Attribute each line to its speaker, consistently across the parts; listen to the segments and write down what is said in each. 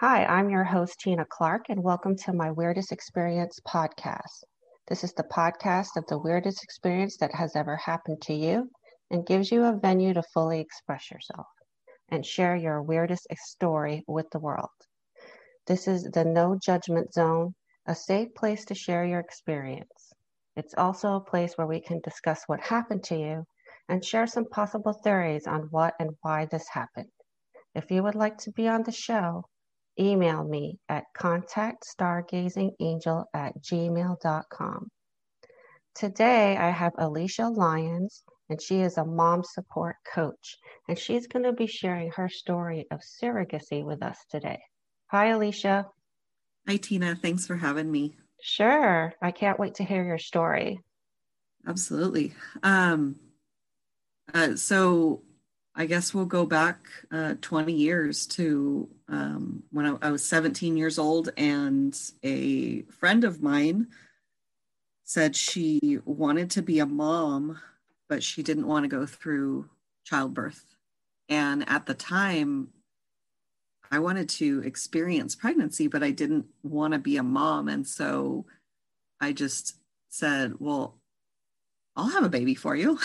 Speaker 1: Hi, I'm your host, Tina Clark, and welcome to my Weirdest Experience podcast. This is the podcast of the weirdest experience that has ever happened to you and gives you a venue to fully express yourself and share your weirdest story with the world. This is the no judgment zone, a safe place to share your experience. It's also a place where we can discuss what happened to you and share some possible theories on what and why this happened. If you would like to be on the show, email me at contactstargazingangel at gmail.com. Today, I have Alicia Lyons, and she is a mom support coach, and she's going to be sharing her story of surrogacy with us today. Hi, Alicia.
Speaker 2: Hi, Tina. Thanks for having me.
Speaker 1: Sure. I can't wait to hear your story.
Speaker 2: Absolutely. Um, uh, so, I guess we'll go back uh, 20 years to um, when I, I, was 17 years old, and a friend of mine said she wanted to be a mom, but she didn't want to go through childbirth. And at the time, I wanted to experience pregnancy, but I didn't want to be a mom. And so I just said, Well, I'll have a baby for you.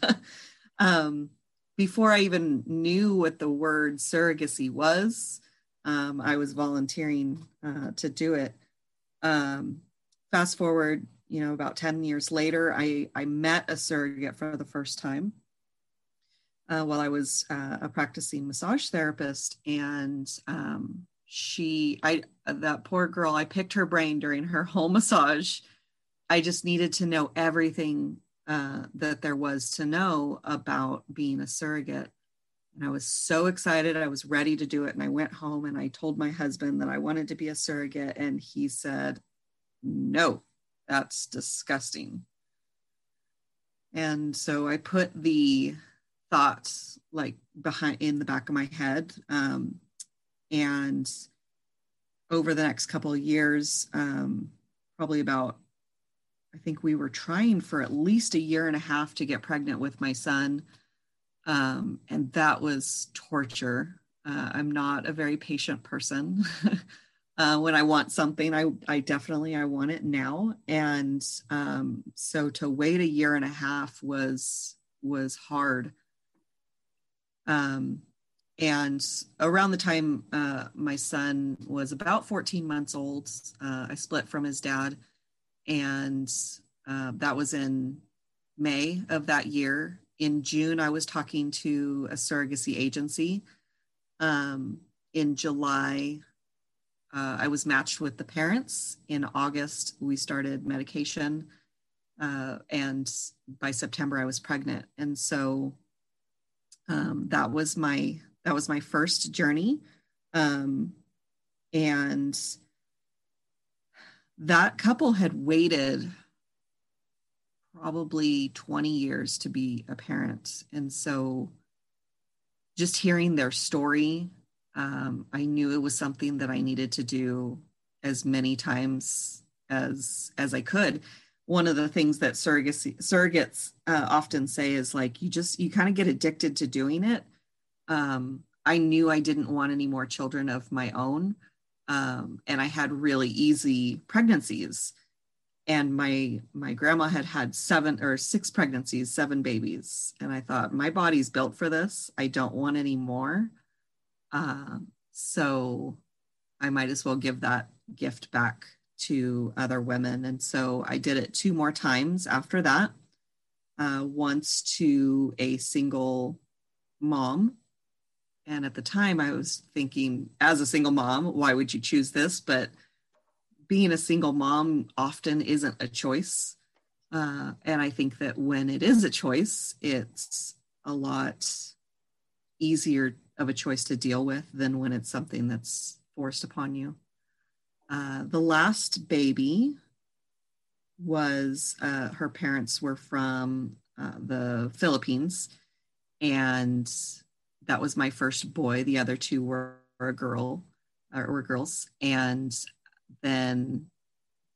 Speaker 2: um, before I even knew what the word surrogacy was, um, I was volunteering uh, to do it. Um, fast forward, you know, about 10 years later, I, I met a surrogate for the first time uh, while I was uh, a practicing massage therapist. And um, she, I, that poor girl, I picked her brain during her whole massage. I just needed to know everything uh, that there was to know about being a surrogate. And I was so excited. I was ready to do it. And I went home and I told my husband that I wanted to be a surrogate. And he said, No, that's disgusting. And so I put the thoughts like behind in the back of my head. Um, and over the next couple of years, um, probably about I think we were trying for at least a year and a half to get pregnant with my son. Um, and that was torture. Uh, I'm not a very patient person. uh, when I want something, I, I definitely, I want it now. And um, so to wait a year and a half was, was hard. Um, and around the time uh, my son was about 14 months old, uh, I split from his dad and uh, that was in May of that year. In June, I was talking to a surrogacy agency. Um, in July, uh, I was matched with the parents. In August, we started medication. Uh, and by September, I was pregnant. And so um, that was my that was my first journey. Um, and that couple had waited probably 20 years to be a parent. And so just hearing their story, um, I knew it was something that I needed to do as many times as as I could. One of the things that surrogacy, surrogates uh, often say is like you just you kind of get addicted to doing it. Um, I knew I didn't want any more children of my own, um, and I had really easy pregnancies. And my my grandma had had seven or six pregnancies, seven babies, and I thought my body's built for this. I don't want any more, uh, so I might as well give that gift back to other women. And so I did it two more times after that. Uh, once to a single mom and at the time, I was thinking, as a single mom, why would you choose this? But being a single mom often isn't a choice. Uh, and I think that when it is a choice, it's a lot easier of a choice to deal with than when it's something that's forced upon you. Uh, the last baby was uh, her parents were from uh, the Philippines, and that was my first boy. The other two were, were a girl or were girls. And then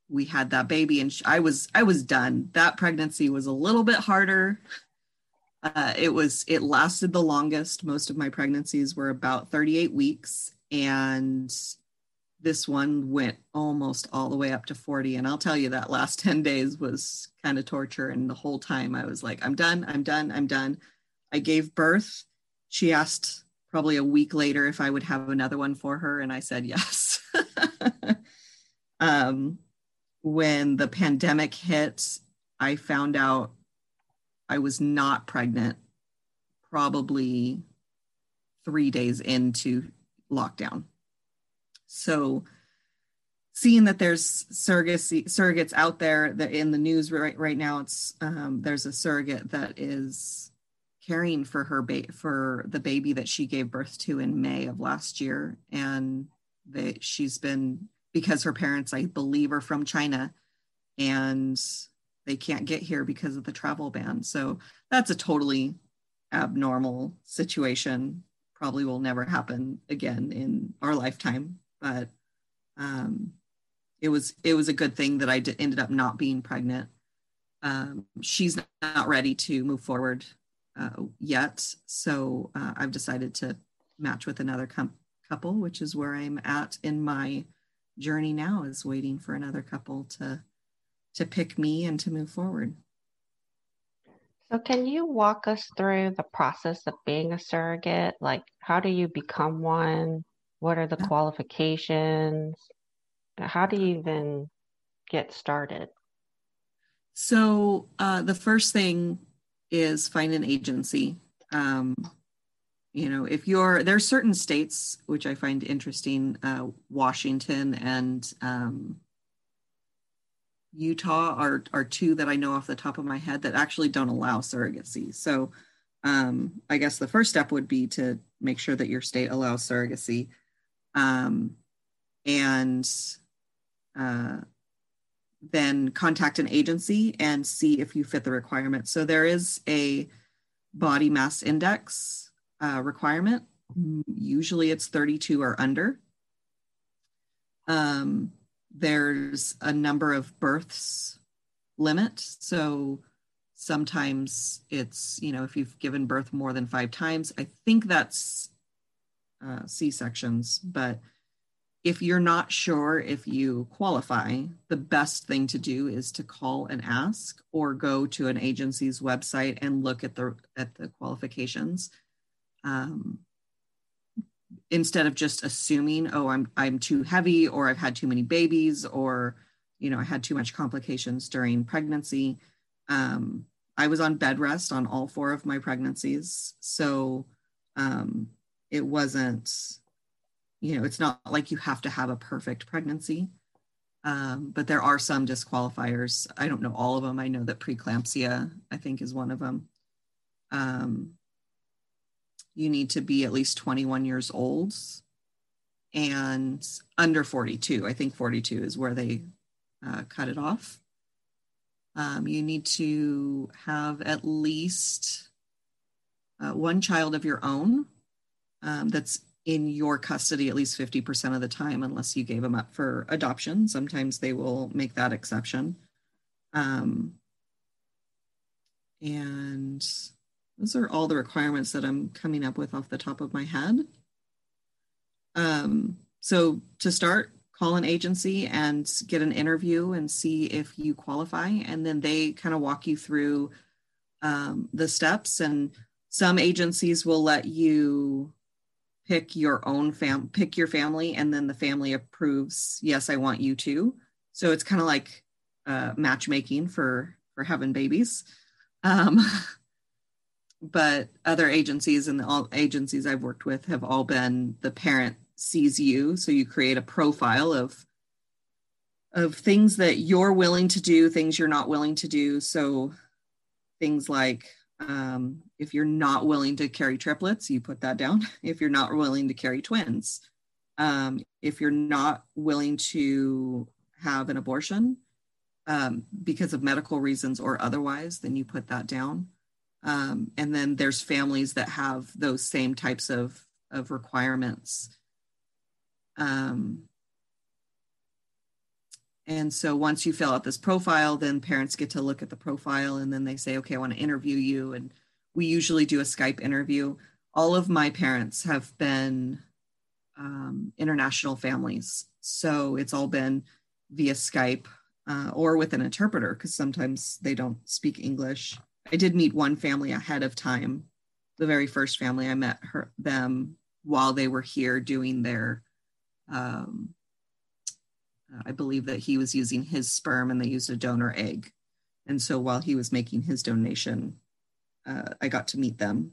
Speaker 2: we had that baby and I was, I was done. That pregnancy was a little bit harder. Uh, it was, it lasted the longest. Most of my pregnancies were about 38 weeks and this one went almost all the way up to 40 and i'll tell you that last 10 days was kind of torture and the whole time i was like i'm done i'm done i'm done i gave birth she asked probably a week later if i would have another one for her and i said yes. Um, when the pandemic hit i found out i was not pregnant probably three days into lockdown. So seeing that there's surrogacy surrogates out there that in the news right right now, it's um, there's a surrogate that is caring for her ba- for the baby that she gave birth to in May of last year, and that she's been because her parents, I believe, are from China, and they can't get here because of the travel ban. So that's a totally abnormal situation. Probably will never happen again in our lifetime but um, it was it was a good thing that I ended up not being pregnant. Um, she's not ready to move forward uh, yet, so uh, I've decided to match with another com- couple, which is where I'm at in my journey now. Is waiting for another couple to to pick me and to move forward.
Speaker 1: So, can you walk us through the process of being a surrogate? Like, how do you become one? What are the qualifications? How do you even get started?
Speaker 2: So, uh, the first thing is find an agency. Um, you know, if you're, there are certain states which I find interesting, uh, Washington and um, Utah are, are two that I know off the top of my head that actually don't allow surrogacy. So, um, I guess the first step would be to make sure that your state allows surrogacy um, and uh, then contact an agency and see if you fit the requirement. So there is a body mass index uh, requirement. Usually it's 32 or under. Um, there's a number of births limit. So sometimes it's, you know, if you've given birth more than five times, I think that's uh, C sections. But if you're not sure if you qualify, the best thing to do is to call and ask, or go to an agency's website and look at the at the qualifications. Um, instead of just assuming, oh, I'm I'm too heavy, or I've had too many babies, or you know, I had too much complications during pregnancy. Um, I was on bed rest on all four of my pregnancies, so um, it wasn't you know it's not like you have to have a perfect pregnancy um, but there are some disqualifiers. I don't know all of them. I know that preeclampsia i think is one of them. Um, you need to be at least 21 years old and under 42 i think 42 is where they uh, cut it off. Um, you need to have at least uh, one child of your own um, that's in your custody at least 50% of the time, unless you gave them up for adoption. Sometimes they will make that exception. Um, and those are all the requirements that I'm coming up with off the top of my head. Um, so to start, call an agency and get an interview and see if you qualify. And then they kind of walk you through um, the steps. And some agencies will let you pick your own fam pick your family and then the family approves yes i want you to so it's kind of like uh, matchmaking for for having babies. Um, but other agencies and all agencies i've worked with have all been the parent sees you so you create a profile of of things that you're willing to do things you're not willing to do. So things like um, if you're not willing to carry triplets, you put that down. If you're not willing to carry twins, um, if you're not willing to have an abortion um, because of medical reasons or otherwise, then you put that down. Um, and then there's families that have those same types of, of requirements. Um, and so once you fill out this profile, then parents get to look at the profile and then they say, okay, I want to interview you. And we usually do a Skype interview. All of my parents have been um, international families. So it's all been via Skype uh, or with an interpreter because sometimes they don't speak English. I did meet one family ahead of time. The very first family I met her them while they were here doing their. Um, I believe that he was using his sperm and they used a donor egg, and so while he was making his donation, uh, I got to meet them.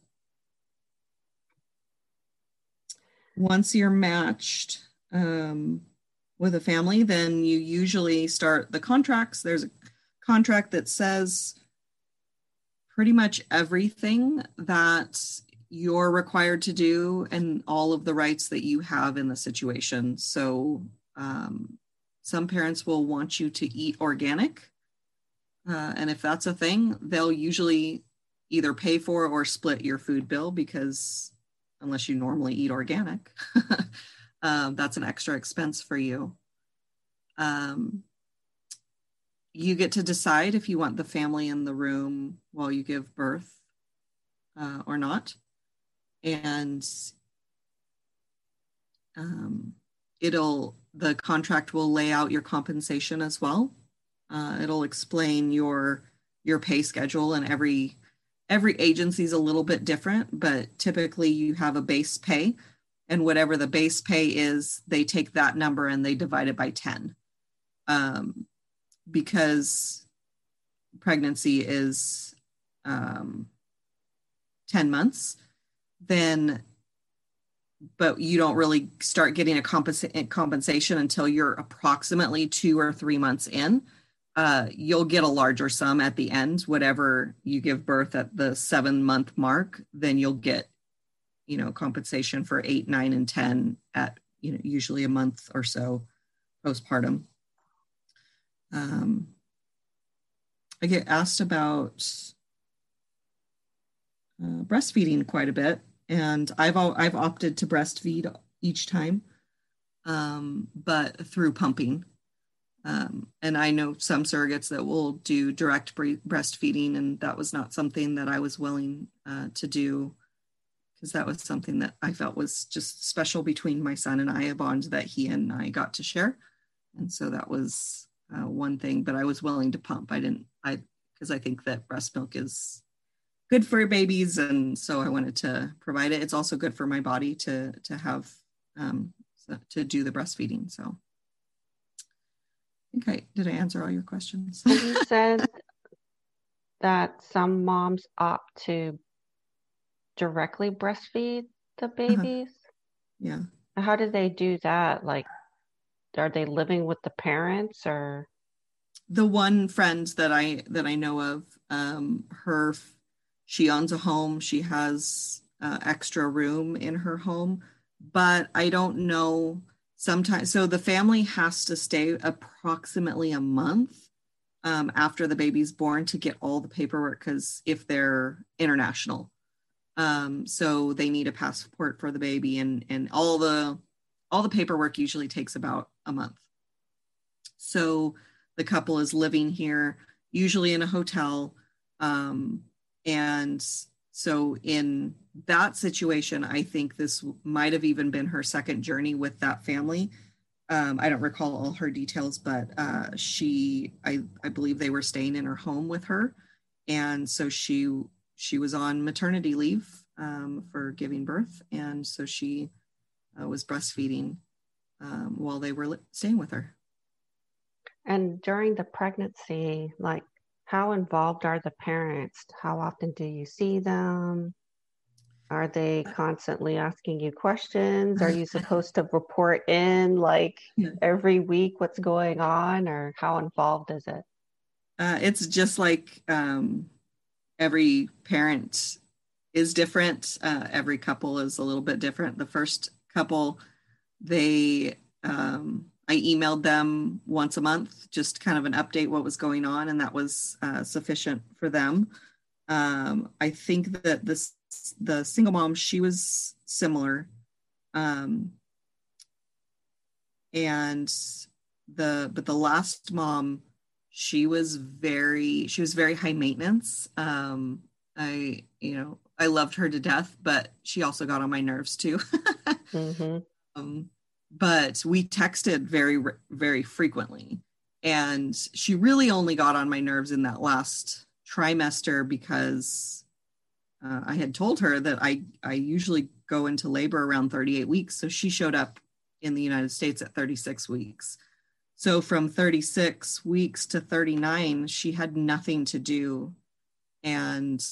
Speaker 2: Once you're matched, um, with a family, then you usually start the contracts. There's a contract that says pretty much everything that you're required to do and all of the rights that you have in the situation. So, um, some parents will want you to eat organic. Uh, and if that's a thing, they'll usually either pay for or split your food bill because unless you normally eat organic, um, that's an extra expense for you. Um, you get to decide if you want the family in the room while you give birth uh, or not. And um, it'll, the contract will lay out your compensation as well. Uh, it'll explain your your pay schedule and every every agency is a little bit different but typically you have a base pay and whatever the base pay is, they take that number and they divide it by 10. Um, because pregnancy is um, 10 months, then, but you don't really start getting a compensa- compensation until you're approximately two or three months in. Uh, you'll get a larger sum at the end, whatever you give birth at the seven month mark, then you'll get you know compensation for eight nine and ten at you know usually a month or so postpartum. Um, i get asked about uh, breastfeeding quite a bit and i've all, i've opted to breastfeed each time um, but through pumping um, and I know some surrogates that will do direct breastfeeding, and that was not something that I was willing uh, to do because that was something that I felt was just special between my son and I, a bond that he and I got to share. And so that was uh, one thing, but I was willing to pump. I didn't, I, because I think that breast milk is good for babies. And so I wanted to provide it. It's also good for my body to, to have, um, to do the breastfeeding. So okay. Did I answer all your questions?
Speaker 1: you said that some moms opt to directly breastfeed the uh-huh. babies? Uh-huh.
Speaker 2: Yeah.
Speaker 1: How do they do that? Like, are they living with the parents or?
Speaker 2: The one friend that I that I know of, um, her, she owns a home. She has uh, extra room in her home, but I don't know. Sometimes, so the family has to stay approximately a month um, after the baby's born to get all the paperwork because if they're international. Um, so they need a passport for the baby and and all the all the paperwork usually takes about a month. So the couple is living here usually in a hotel um, and so in that situation i think this might have even been her second journey with that family. Um, i don't recall all her details but uh, she I, I believe they were staying in her home with her. And so she she was on maternity leave um, for giving birth, and so she uh, was breastfeeding um, while they were staying with her.
Speaker 1: And during the pregnancy, like how involved are the parents? How often do you see them? Are they constantly asking you questions? Are you supposed to report in like every week what's going on, or how involved is it?
Speaker 2: Uh, it's just like um, every parent is different. Uh, every couple is a little bit different. The first couple, they, um, I emailed them once a month, just kind of an update what was going on, and that was uh, sufficient for them. Um, I think that this the single mom she was similar, um, and the but the last mom she was very she was very high maintenance um i you know i loved her to death but she also got on my nerves too mm-hmm. But we texted very, very frequently. And she really only got on my nerves in that last trimester because uh, I had told her that I, I usually go into labor around 38 weeks. So she showed up in the United States at 36 weeks. So from 36 weeks to 39, she had nothing to do. And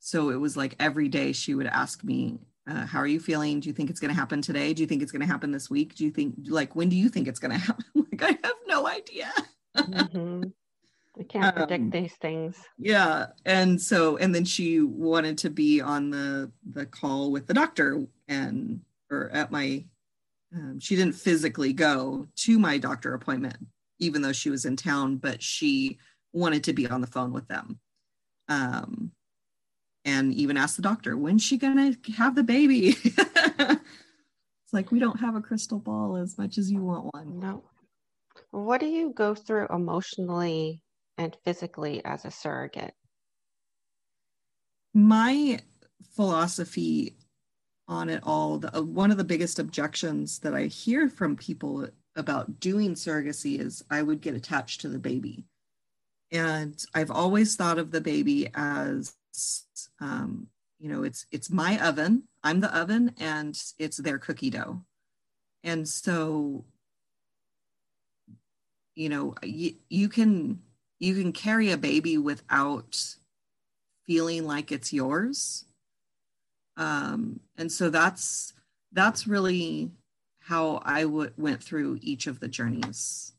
Speaker 2: so it was like every day she would ask me, uh, How are you feeling? Do you think it's going to happen today? Do you think it's going to happen this week? Do you think, like, when do you think it's going to happen? like, I have no idea.
Speaker 1: mm-hmm. I can't predict um, these things.
Speaker 2: Yeah. And so, and then she wanted to be on the the call with the doctor and or at my um, she didn't physically go to my doctor appointment, even though she was in town, but she wanted to be on the phone with them. Um, and even asked the doctor, when's she gonna have the baby? it's like we don't have a crystal ball as much as you want one.
Speaker 1: No. What do you go through emotionally and physically as a surrogate?
Speaker 2: My philosophy on it all, the, uh, one of the biggest objections that I hear from people about doing surrogacy is I would get attached to the baby. And I've always thought of the baby as, um, you know, it's it's my oven. I'm the oven, and it's their cookie dough. And so, you know, you, you can you can carry a baby without feeling like it's yours um, and so that's that's really how I w- went through each of the journeys.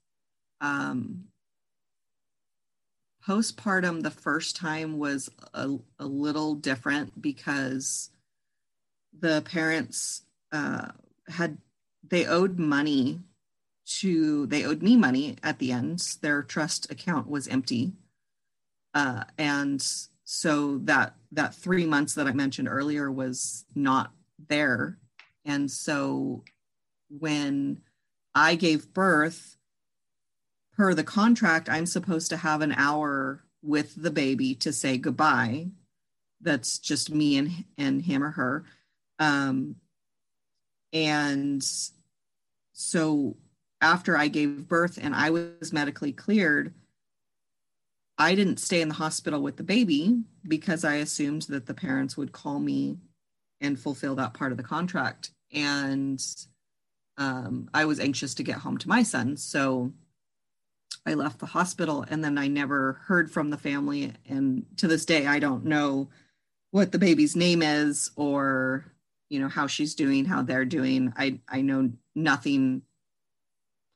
Speaker 2: Um, postpartum, the first time was a, a little different because the parents uh, had they owed money to they owed me money at the end. Their trust account was empty, uh, and so that that three months that i mentioned earlier was not there and so when i gave birth per the contract i'm supposed to have an hour with the baby to say goodbye that's just me and and him or her um and so after i gave birth and i was medically cleared I didn't stay in the hospital with the baby because I assumed that the parents would call me and fulfill that part of the contract. And um, I was anxious to get home to my son. So I left the hospital and then I never heard from the family. And to this day, I don't know what the baby's name is or you know how she's doing how they're doing i i know nothing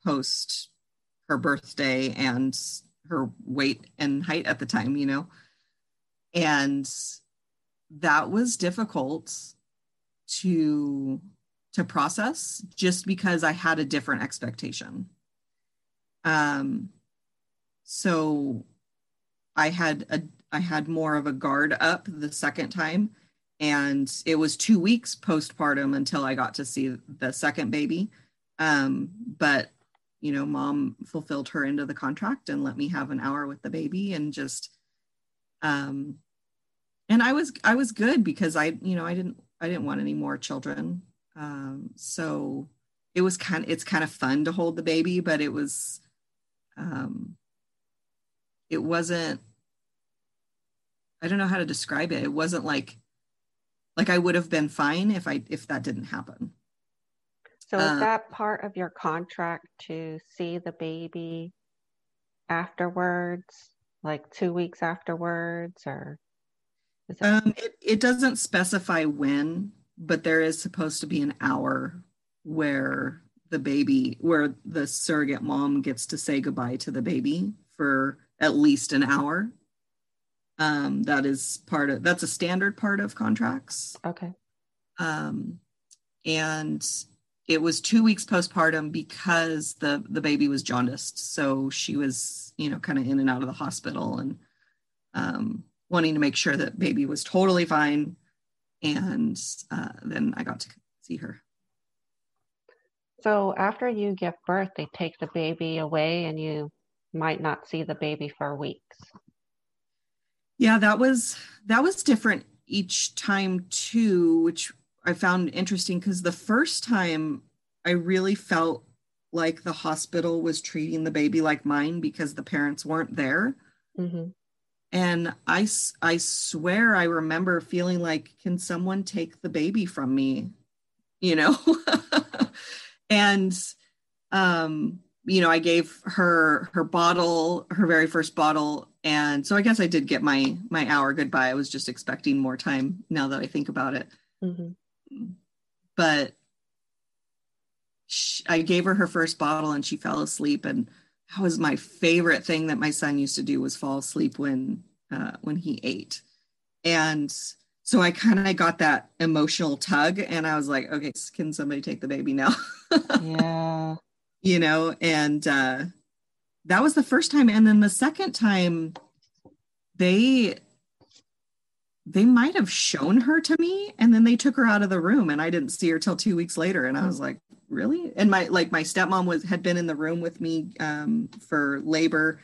Speaker 2: post her birthday and her weight and height at the time, you know. And that was difficult to to process just because I had a different expectation. Um so I had a I had more of a guard up the second time and it was 2 weeks postpartum until I got to see the second baby. Um but you know, mom fulfilled her end of the contract and let me have an hour with the baby and just um and I was I was good because I, you know, I didn't I didn't want any more children. Um so it was kind of it's kind of fun to hold the baby, but it was um it wasn't I don't know how to describe it. It wasn't like like I would have been fine if I if that didn't happen.
Speaker 1: So is uh, that part of your contract to see the baby afterwards, like two weeks afterwards, or?
Speaker 2: That- um, it, it doesn't specify when, but there is supposed to be an hour where the baby, where the surrogate mom gets to say goodbye to the baby for at least an hour. Um, that is part of that's a standard part of contracts.
Speaker 1: Okay.
Speaker 2: Um, and it was two weeks postpartum because the the baby was jaundiced so she was you know kind of in and out of the hospital and um, wanting to make sure that baby was totally fine and uh, then i got to see her
Speaker 1: so after you give birth they take the baby away and you might not see the baby for weeks
Speaker 2: yeah that was that was different each time too which I found interesting because the first time I really felt like the hospital was treating the baby like mine because the parents weren't there. Mm-hmm. And I, I swear I remember feeling like, can someone take the baby from me? You know? and, um, you know, I gave her her bottle, her very first bottle. And so I guess I did get my my hour goodbye. I was just expecting more time now that I think about it. Mm-hmm. But she, I gave her her first bottle and she fell asleep. And that was my favorite thing that my son used to do was fall asleep when uh, when he ate. And so I kind of got that emotional tug, and I was like, okay, can somebody take the baby now?
Speaker 1: yeah.
Speaker 2: You know, and uh, that was the first time, and then the second time, they they might have shown her to me and then they took her out of the room and i didn't see her till two weeks later. And i was like really? And my like my stepmom was had been in the room with me um, for labor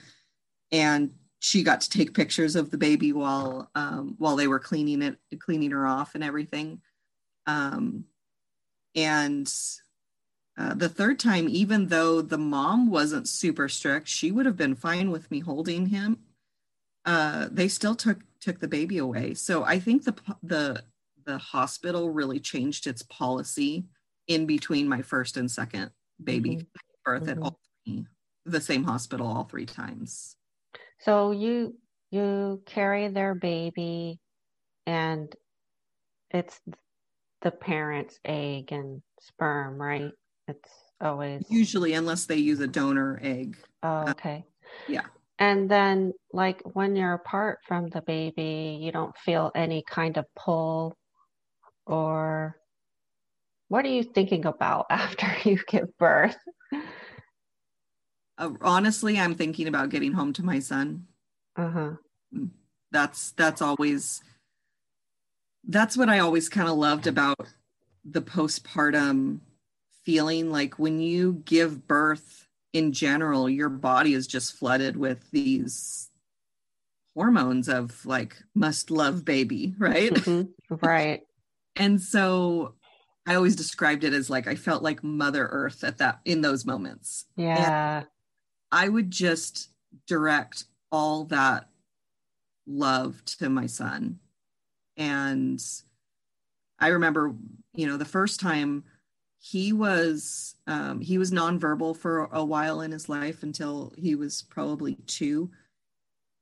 Speaker 2: and she got to take pictures of the baby while um, while they were cleaning it cleaning her off and everything. Um, and uh, the third time even though the mom wasn't super strict she would have been fine with me holding him uh, they still took took the baby away so i think the the the hospital really changed its policy in between my first and second baby mm-hmm. birth mm-hmm. at all three, the same hospital all three times.
Speaker 1: So you you carry their baby and it's the parent's egg and sperm, right? It's always
Speaker 2: usually unless they use a donor egg.
Speaker 1: Oh, okay.
Speaker 2: Uh, yeah.
Speaker 1: And then like when you're apart from the baby, you don't feel any kind of pull or what are you thinking about after you give birth?
Speaker 2: Uh, honestly, I'm thinking about getting home to my son. Uh-huh. That's that's always that's what I always kind of loved about the postpartum feeling like when you give birth in general, your body is just flooded with these hormones of like must love baby, right?
Speaker 1: Mm-hmm. Right.
Speaker 2: and so I always described it as like I felt like Mother Earth at that in those moments.
Speaker 1: Yeah. And
Speaker 2: I would just direct all that love to my son. And I remember, you know, the first time he was um, he was nonverbal for a while in his life until he was probably two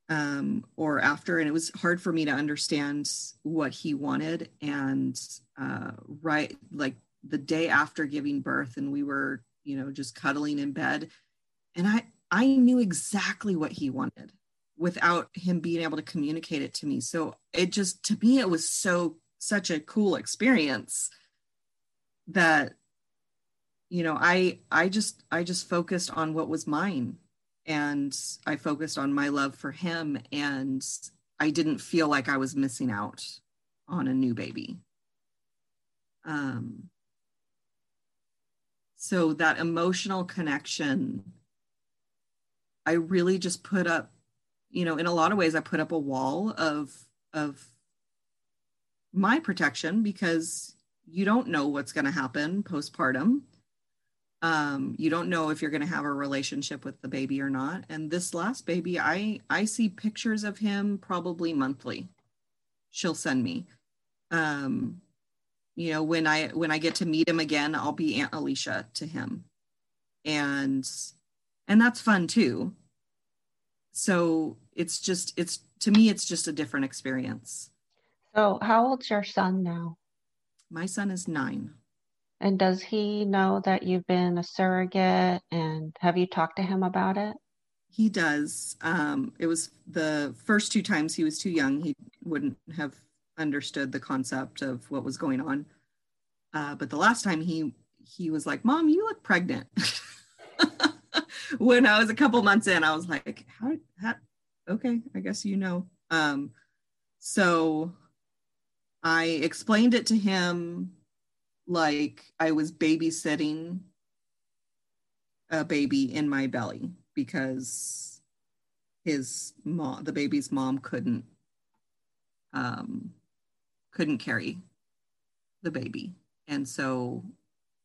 Speaker 2: um, or after, and it was hard for me to understand what he wanted. And uh, right, like the day after giving birth, and we were, you know, just cuddling in bed, and I I knew exactly what he wanted without him being able to communicate it to me. So it just to me it was so such a cool experience that you know i i just i just focused on what was mine and I focused on my love for him and I didn't feel like I was missing out on a new baby. Um, so that emotional connection, I really just put up, you know, in a lot of ways, I put up a wall of of my protection because you don't know what's going to happen postpartum um, you don't know if you're going to have a relationship with the baby or not. And this last baby i i see pictures of him probably monthly. She'll send me. Um, you know when i when i get to meet him again i'll be aunt alicia to him. And and that's fun too. So it's just it's to me it's just a different experience.
Speaker 1: So how old's your son now?
Speaker 2: My son is nine
Speaker 1: and does he know that you've been a surrogate and have you talked to him about it?
Speaker 2: He does. Um, it was the first two times he was too young. He wouldn't have understood the concept of what was going on. Uh, but the last time he he was like, "Mom, you look pregnant." when I was a couple months in, I was like, "How? how okay, I guess you know." Um, so I explained it to him like I was babysitting a baby in my belly because his mom, the baby's mom, couldn't um, couldn't carry the baby, and so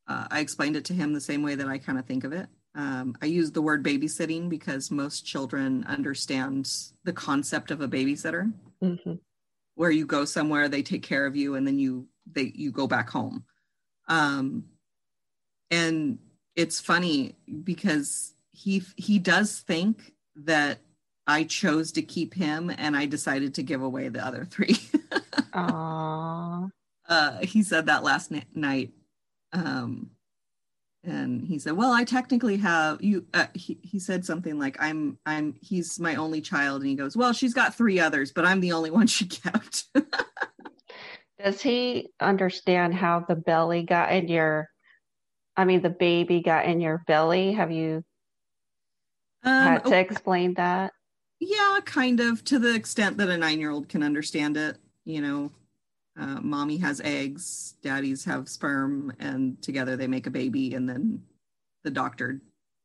Speaker 2: uh, I explained it to him the same way that I kind of think of it. Um, I use the word babysitting because most children understand the concept of a babysitter, mm-hmm. where you go somewhere, they take care of you, and then you they you go back home. Um, and it's funny because he he does think that I chose to keep him, and I decided to give away the other three. Aww. Uh, he said that last n- night um, and he said, "Well, I technically have you." Uh, he he said something like, "I'm I'm he's my only child," and he goes, "Well, she's got three others, but I'm the only one she kept."
Speaker 1: Does he understand how the belly got in your? I mean, the baby got in your belly. Have you um, had to explain that?
Speaker 2: Yeah, kind of to the extent that a nine-year-old can understand it. You know, uh, mommy has eggs, daddies have sperm, and together they make a baby, and then the doctor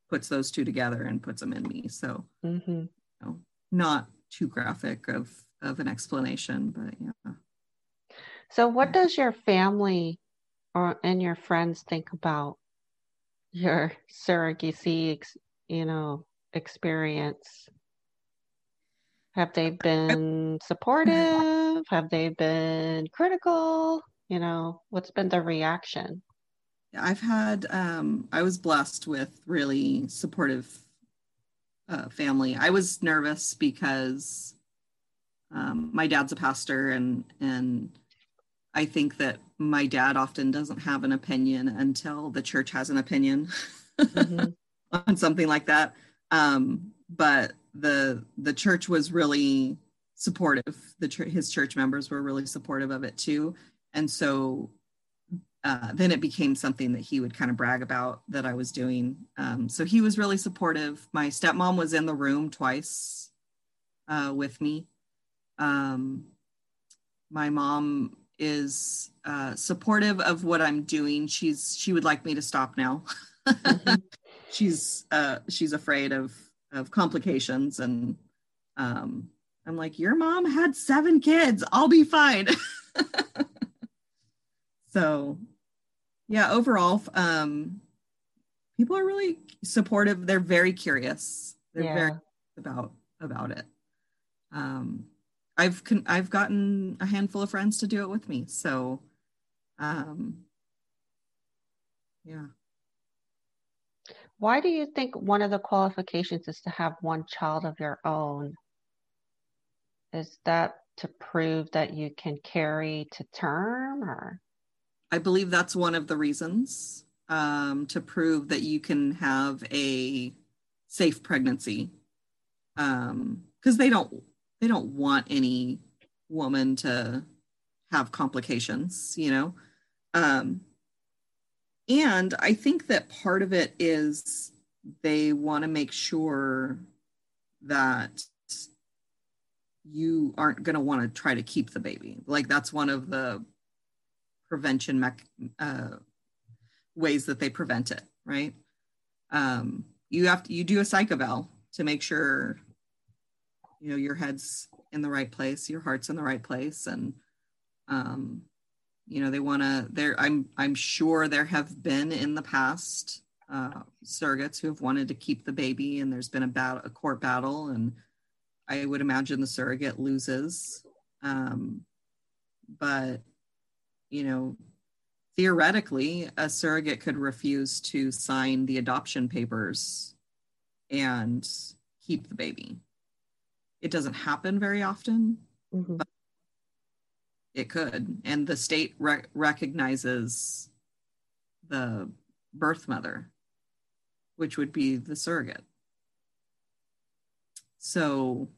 Speaker 2: puts those two together and puts them in me. So, mm-hmm. you know, not too graphic of of an explanation, but yeah.
Speaker 1: So, what does your family or and your friends think about your surrogacy, you know, experience? Have they been supportive? Have they been critical? You know, what's been the reaction?
Speaker 2: I've had, um, I was blessed with really supportive uh, family. I was nervous because um, my dad's a pastor, and and I think that my dad often doesn't have an opinion until the church has an opinion mm-hmm. on something like that. Um, but the the church was really supportive. The ch- his church members were really supportive of it too, and so uh, then it became something that he would kind of brag about that I was doing. Um, so he was really supportive. My stepmom was in the room twice uh, with me. Um, my mom is uh, supportive of what I'm doing. She's she would like me to stop now. mm-hmm. she's uh, she's afraid of of complications and um, i'm like your mom had seven kids i'll be fine so yeah overall um, people are really supportive they're very curious they're yeah. very about about it um, i've con- i've gotten a handful of friends to do it with me so um, yeah
Speaker 1: why do you think one of the qualifications is to have one child of your own? Is that to prove that you can carry to term or?
Speaker 2: I believe that's one of the reasons um, to prove that you can have a safe pregnancy because um, they don't they don't want any woman to have complications you know um, and I think that part of it is they want to make sure that you aren't going to want to try to keep the baby. Like that's one of the prevention mech- uh, ways that they prevent it, right? Um, you have to you do a psych eval to make sure you know your head's in the right place, your heart's in the right place, and um, you know they want to there i'm i'm sure there have been in the past uh, surrogates who have wanted to keep the baby and there's been a battle a court battle and i would imagine the surrogate loses um, but you know theoretically a surrogate could refuse to sign the adoption papers and keep the baby it doesn't happen very often mm-hmm. but it could. And the state re- recognizes the birth mother which would be the surrogate. So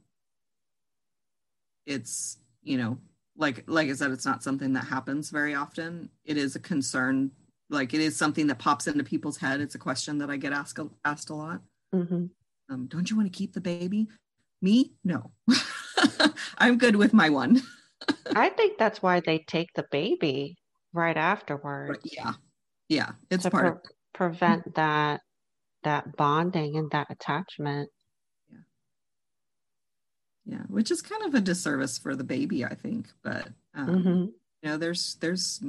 Speaker 2: it's you know like like i said it's not something that happens very often. It is a concern like it is something that pops into people's head. It's a question that i get asked asked a lot. Mm-hmm. um, don't you want to keep the baby me no i'm good with my one
Speaker 1: I think that's why they take the baby right afterwards.
Speaker 2: Yeah. Yeah. It's to part pre-
Speaker 1: prevent that that bonding and that attachment.
Speaker 2: Yeah. Yeah. Which is kind of a disservice for the baby, I think. But um, mm-hmm. you know, there's there's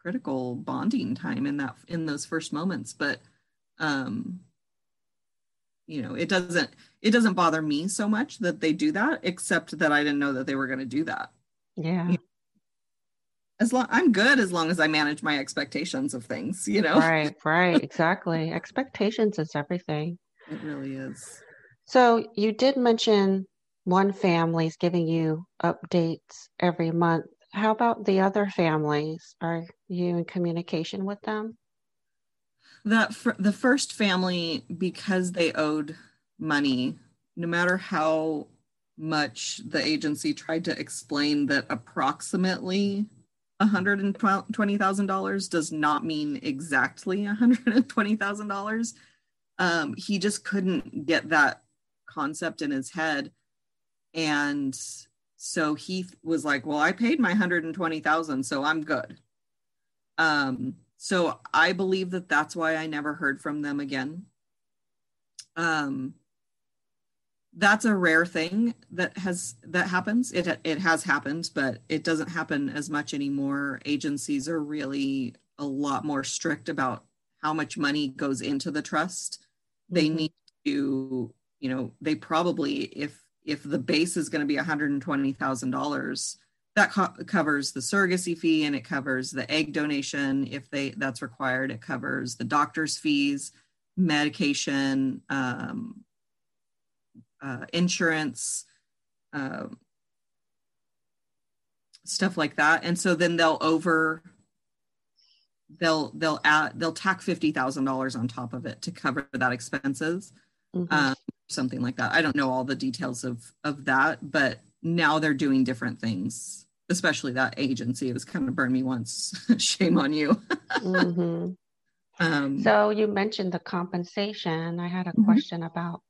Speaker 2: critical bonding time in that in those first moments but um you know it doesn't it doesn't bother me so much that they do that except that i didn't know that they were going to do that.
Speaker 1: Yeah.
Speaker 2: As long i'm good as long as i manage my expectations of things you know?
Speaker 1: Right right exactly. Expectations is everything.
Speaker 2: It really is.
Speaker 1: So you did mention one family's giving you updates every month. How about the other families? Are you in communication with them?
Speaker 2: That the first family because they owed money no matter how much the agency tried to explain that approximately $120,000 does not mean exactly $120,000. Um, he just couldn't get that concept in his head. And so he was like, well, I paid my 120,000, so I'm good. Um, so I believe that that's why I never heard from them again. Um, that's a rare thing that has that happens. It it has happened, but it doesn't happen as much anymore. Agencies are really a lot more strict about how much money goes into the trust. Mm-hmm. They need to, you know, they probably if if the base is going to be $120,000, that co- covers the surrogacy fee and it covers the egg donation if they that's required. It covers the doctor's fees, medication, um, uh, insurance, uh, stuff like that. And so then they'll over they'll they'll add they'll tack fifty thousand dollars on top of it to cover that expenses, mm-hmm. um, something like that. I don't know all the details of of that, but now they're doing different things. Especially that agency. It was kind of burned me once. Shame on you.
Speaker 1: mm-hmm. um, so you mentioned the compensation. I had a mm-hmm. question about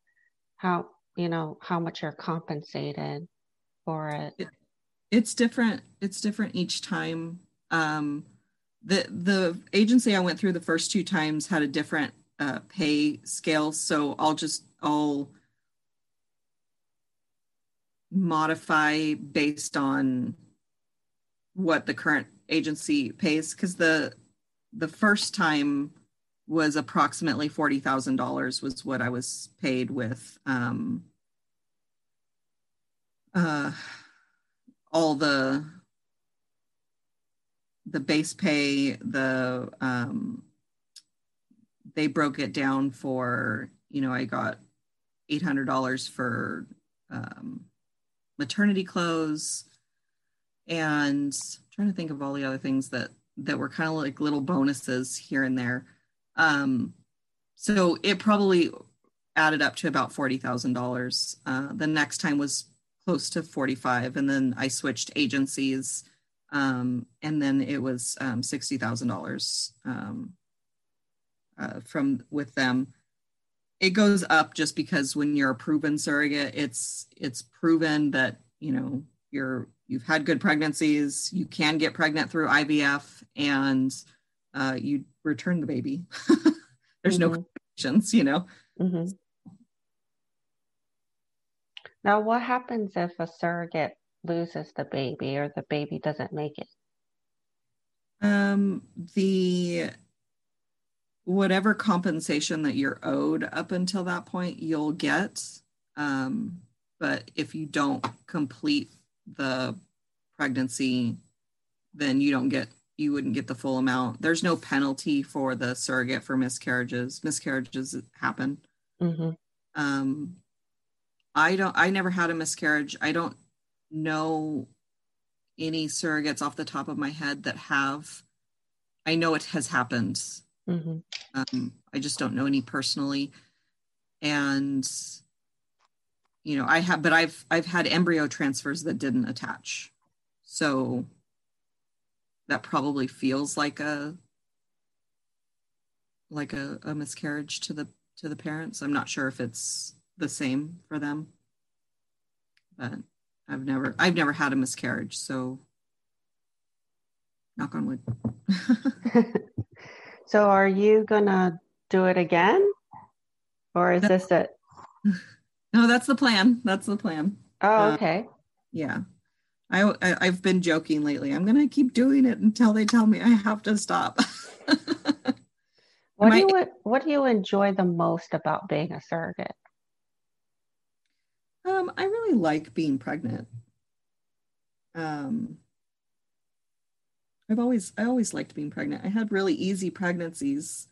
Speaker 1: how you know how much you're compensated for it, it
Speaker 2: it's different it's different each time. Um the the agency i went through the first two times had a different uh, pay scale so i'll just i'll modify based on what the current agency pays because the the first time was approximately $40,000 was what I was paid with um, uh, all the the base pay, the um, they broke it down for, you know, I got $800 for um, maternity clothes and I'm trying to think of all the other things that that were kind of like little bonuses here and there um, so it probably added up to about forty thousand uh, dollars. The next time was close to forty-five, and then I switched agencies, um, and then it was um, sixty thousand um, dollars uh, from with them. It goes up just because when you're a proven surrogate, it's it's proven that you know you're you've had good pregnancies, you can get pregnant through IVF, and uh, you return the baby. There's mm-hmm. no questions, you know.
Speaker 1: Mm-hmm. Now, what happens if a surrogate loses the baby or the baby doesn't make it?
Speaker 2: Um, the whatever compensation that you're owed up until that point, you'll get. Um, but if you don't complete the pregnancy, then you don't get you wouldn't get the full amount. There's no penalty for the surrogate for miscarriages. Miscarriages happen. Mm-hmm. Um, I don't. I never had a miscarriage. I don't know any surrogates off the top of my head that have. I know it has happened. Mm-hmm. Um, I just don't know any personally, and you know, I have. But I've I've had embryo transfers that didn't attach. So that probably feels like a like a, a miscarriage to the to the parents. I'm not sure if it's the same for them, but I've never I've never had a miscarriage, so knock on wood.
Speaker 1: so are you gonna do it again? Or is this it?
Speaker 2: No, that's the plan. That's the plan.
Speaker 1: Oh, uh, okay.
Speaker 2: Uh, yeah. I, I have been joking lately. I'm gonna keep doing it until they tell me I have to stop.
Speaker 1: what do you what do you enjoy the most about being a surrogate?
Speaker 2: Um, I really like being pregnant. Um, I've always I always liked being pregnant. I had really easy pregnancies.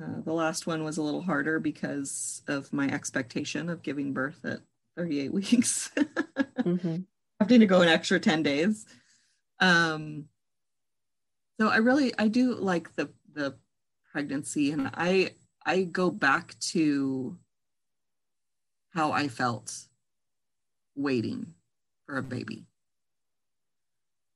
Speaker 2: Uh, the last one was a little harder because of my expectation of giving birth at 38 weeks. mm-hmm. Having to go an extra 10 days. Um, so I really I do like the the pregnancy and I I go back to how I felt waiting for a baby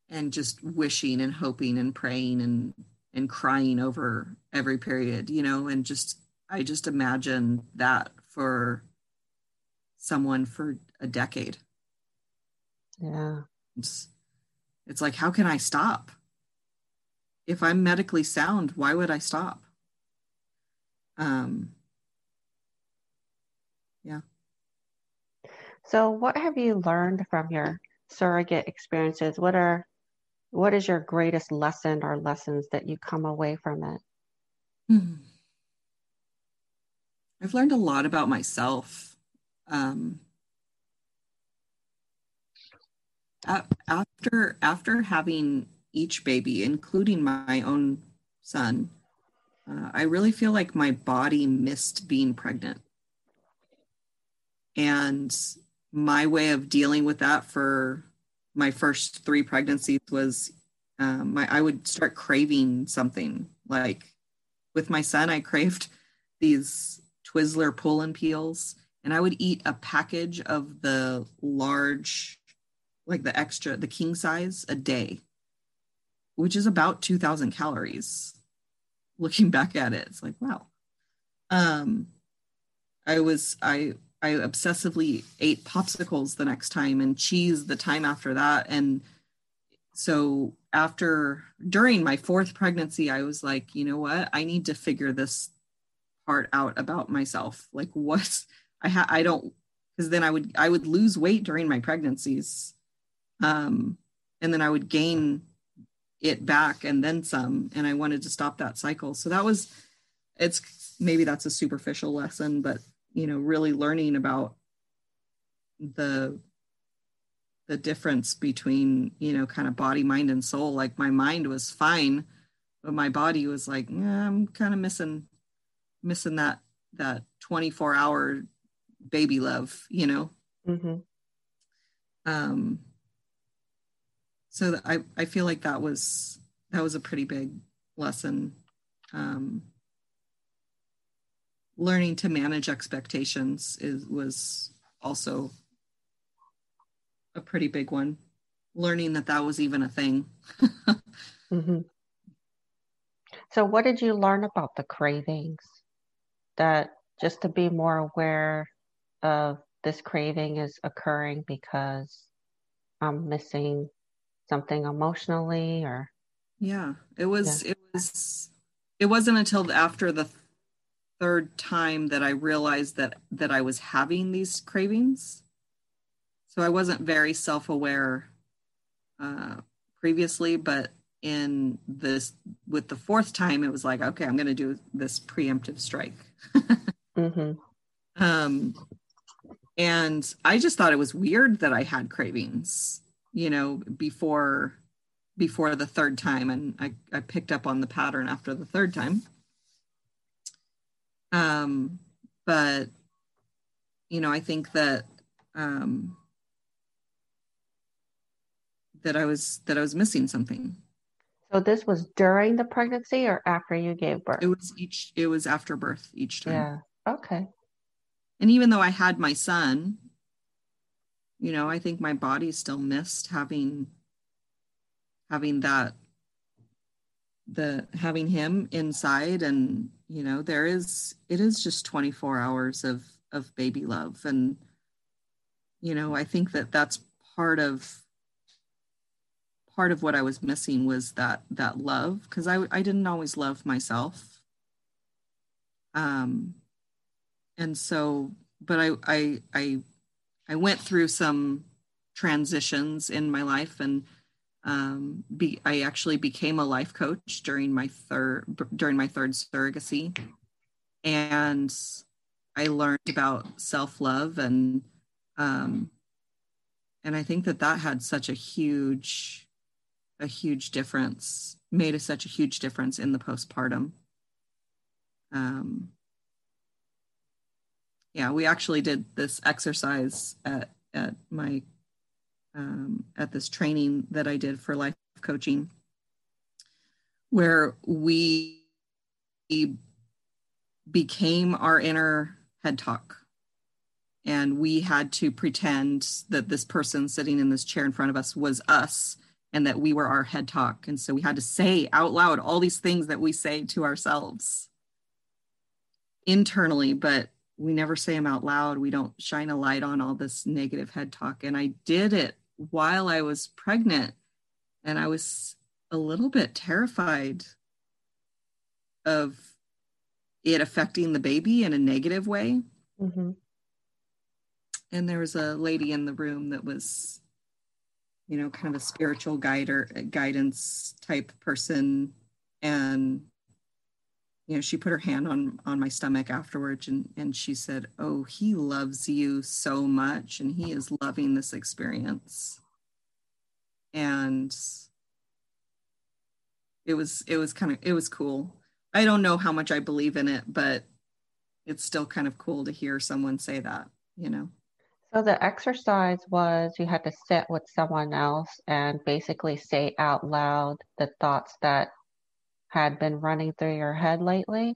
Speaker 2: and just wishing and hoping and praying and and crying over every period you know and just i just imagine that for someone for a decade
Speaker 1: yeah
Speaker 2: it's, it's like how can i stop if i'm medically sound why would i stop um yeah
Speaker 1: so what have you learned from your surrogate experiences what are what is your greatest lesson or lessons that you come away from it? Hmm.
Speaker 2: I've learned a lot about myself. Um, after after having each baby, including my own son, uh, I really feel like my body missed being pregnant. And my way of dealing with that for my first three pregnancies was um, my, I would start craving something. Like with my son, I craved these Twizzler pull and peels, and I would eat a package of the large, like the extra, the king size a day, which is about 2,000 calories. Looking back at it, it's like, wow. Um, I was, I, I obsessively ate popsicles the next time and cheese the time after that. And so after during my fourth pregnancy, I was like, you know what? I need to figure this part out about myself. Like what I ha- I don't because then I would I would lose weight during my pregnancies. Um and then I would gain it back and then some and I wanted to stop that cycle. So that was it's maybe that's a superficial lesson, but you know really learning about the the difference between you know kind of body mind and soul like my mind was fine but my body was like yeah, i'm kind of missing missing that that 24 hour baby love you know mm-hmm. um so i i feel like that was that was a pretty big lesson um learning to manage expectations is was also a pretty big one. Learning that that was even a thing. Mm-hmm.
Speaker 1: so what did you learn about the cravings? That just to be more aware of this craving is occurring because i'm missing something emotionally or
Speaker 2: yeah it was yeah. it was it wasn't until after the third time that I realized that that I was having these cravings. So I wasn't very self-aware uh, previously, but in this with the fourth time, it was like, okay, I'm going to do this preemptive strike. mm-hmm. um, and I just thought it was weird that I had cravings, you know, before before the third time, and I, I picked up on the pattern after the third time. Um, but you know, I think that um, that I was that I was missing something.
Speaker 1: So this was during the pregnancy or after you gave birth?
Speaker 2: It was each it was after birth each time.
Speaker 1: Yeah. Okay.
Speaker 2: And even though I had my son, you know, I think my body still missed having having that the having him inside and you know there is it is just 24 hours of of baby love. And you know i think that that's part of part of what i was missing was that that love because i i didn't always love myself. Um and so but i i i i went through some transitions in my life and um, be, I actually became a life coach during my third during my third surrogacy, and I learned about self love and um, and I think that that had such a huge a huge difference made a, such a huge difference in the postpartum. Um, yeah, we actually did this exercise at at my um, at this training that I did for life coaching, where we became our inner head talk. And we had to pretend that this person sitting in this chair in front of us was us and that we were our head talk. And so we had to say out loud all these things that we say to ourselves internally, but we never say them out loud. We don't shine a light on all this negative head talk. And I did it while I was pregnant. And I was a little bit terrified of it affecting the baby in a negative way. Mm-hmm. And there was a lady in the room that was, you know, kind of a spiritual guide or guidance type person. And, you know, she put her hand on on my stomach afterwards and, and she said, Oh, he loves you so much and he is loving this experience. And it was it was kind of it was cool I don't know how much I believe in it, but it's still kind of cool to hear someone say that, you know.
Speaker 1: So the exercise was you had to sit with someone else and basically say out loud the thoughts that had been running through your head lately.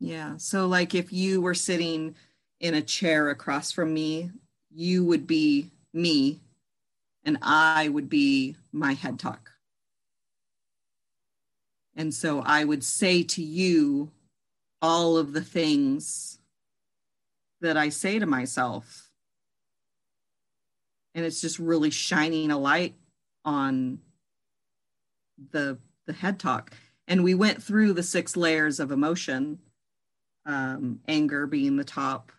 Speaker 2: Yeah. So like if you were sitting in a chair across from me, you would be me and I would be my head talk. And so I would say to you all of the things that I say to myself. And it's just really shining a light on the the head talk. And we went through the six layers of emotion, um, anger being the top.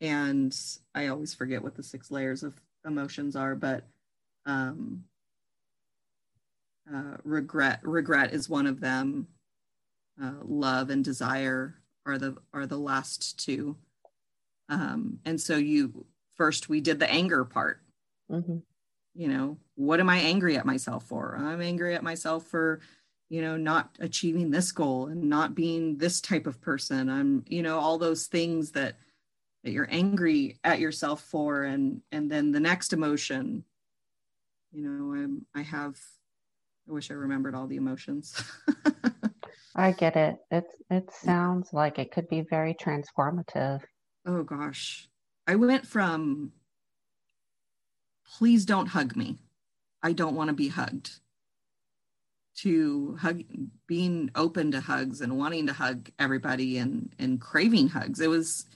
Speaker 2: And I always forget what the six layers of emotions are, but um, uh, regret regret is one of them uh, love and desire are the are the last two um, and so you first we did the anger part mm-hmm. you know what am i angry at myself for i'm angry at myself for you know not achieving this goal and not being this type of person i'm you know all those things that that you're angry at yourself for and and then the next emotion you know i'm i have I wish I remembered all the emotions.
Speaker 1: I get it. It it sounds like it could be very transformative.
Speaker 2: Oh gosh. I went from please don't hug me. I don't want to be hugged to hug being open to hugs and wanting to hug everybody and and craving hugs. It was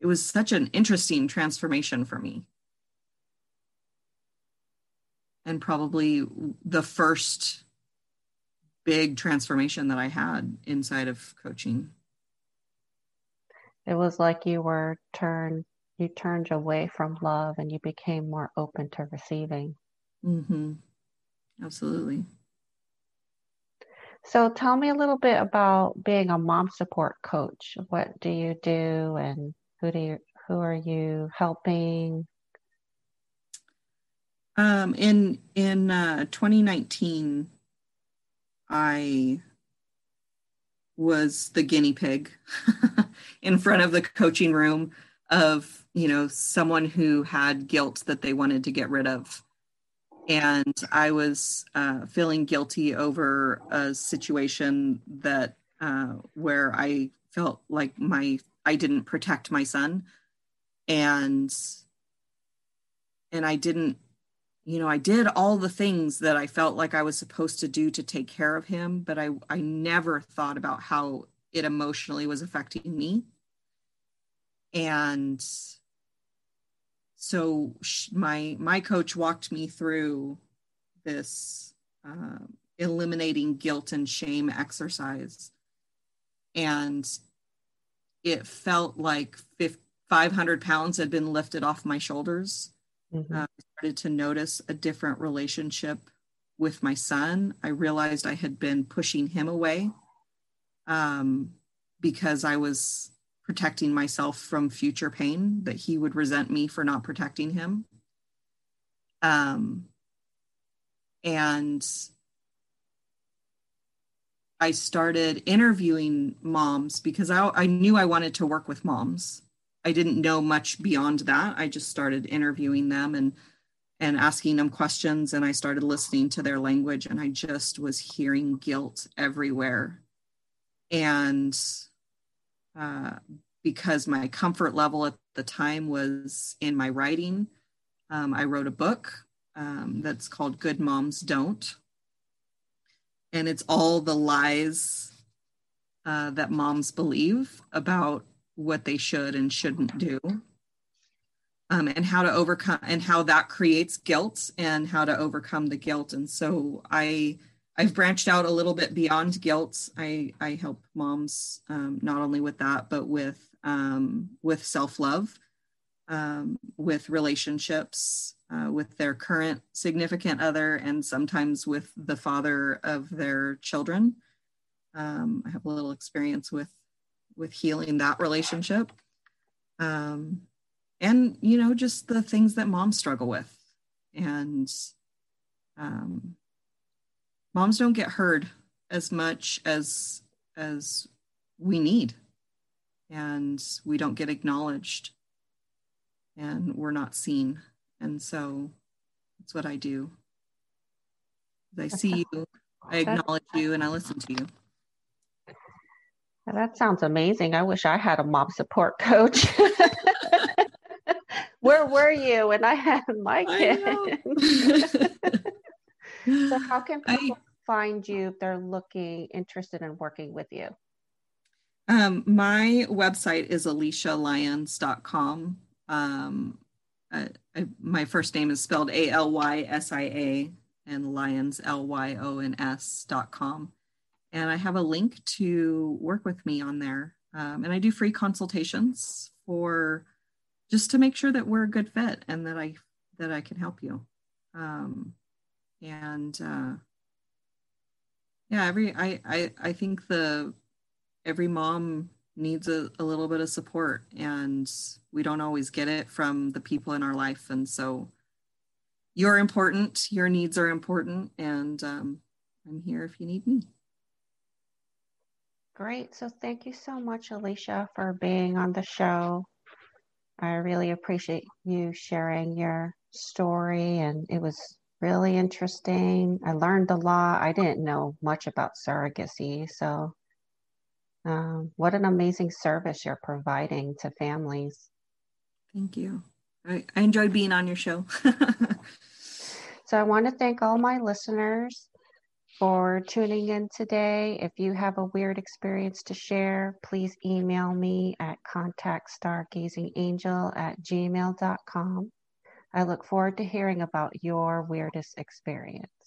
Speaker 2: it was such an interesting transformation for me and probably the first big transformation that I had inside of coaching.
Speaker 1: It was like you were turned you turned away from love and you became more open to receiving.
Speaker 2: Mm-hmm. Absolutely.
Speaker 1: So tell me a little bit about being a mom support coach. What do you do and who do you who are you helping?
Speaker 2: Um, in in uh, 2019, I was the guinea pig in front of the coaching room of you know someone who had guilt that they wanted to get rid of and i was uh, feeling guilty over a situation that uh, where i felt like my i didn't protect my son and and i didn't you know, I did all the things that I felt like I was supposed to do to take care of him, but I, I never thought about how it emotionally was affecting me. And so my my coach walked me through this uh, eliminating guilt and shame exercise, and it felt like 500 pounds had been lifted off my shoulders Mm-hmm. Uh, I started to notice a different relationship with my son. I realized I had been pushing him away um, because I was protecting myself from future pain, that he would resent me for not protecting him. Um, and I started interviewing moms because I, I knew I wanted to work with moms. I didn't know much beyond that. I just started interviewing them and and asking them questions and I started listening to their language and I just was hearing guilt everywhere. And uh, because my comfort level at the time was in my writing, um, I wrote a book um, that's called Good Moms Don't. And it's all the lies uh, that moms believe about what they should and shouldn't do. Um, and how to overcome and how that creates guilt and how to overcome the guilt. And so I I've branched out a little bit beyond guilt. I I help moms um, not only with that but with um, with self love, um, with relationships, uh, with their current significant other, and sometimes with the father of their children. Um, I have a little experience with with healing that relationship, um, and you know just the things that moms struggle with, and um, moms don't get heard as much as as we need and we don't get acknowledged and we're not seen. And so that's what I do. I see you, I acknowledge you, and I listen to you.
Speaker 1: That sounds amazing. I wish I had a mom support coach. Where were you when I had my kids? so, how can people I, find you if they're looking interested in working with you?
Speaker 2: Um, my website is alysialyons.com. Um, I, I, my first name is spelled A L Y S I A and Lyons, L Y O N S.com. And I have a link to work with me on there. Um, and I do free consultations for just to make sure that we're a good fit and that I that I can help you. Um, and uh, yeah, every I, I I think the every mom needs a, a little bit of support and we don't always get it from the people in our life. And so you're important your needs are important and um, i'm here if you need me.
Speaker 1: Great. So thank you so much Alysia for being on the show. I really appreciate you sharing your story and it was really interesting i learned a lot i didn't know much about surrogacy so um, what an amazing service you're providing to families.
Speaker 2: Thank you. I, I enjoyed being on your show.
Speaker 1: so I want to thank all my listeners for tuning in today. If you have a weird experience to share, please email me at contactstargazingangel at gmail.com. I look forward to hearing about your weirdest experience.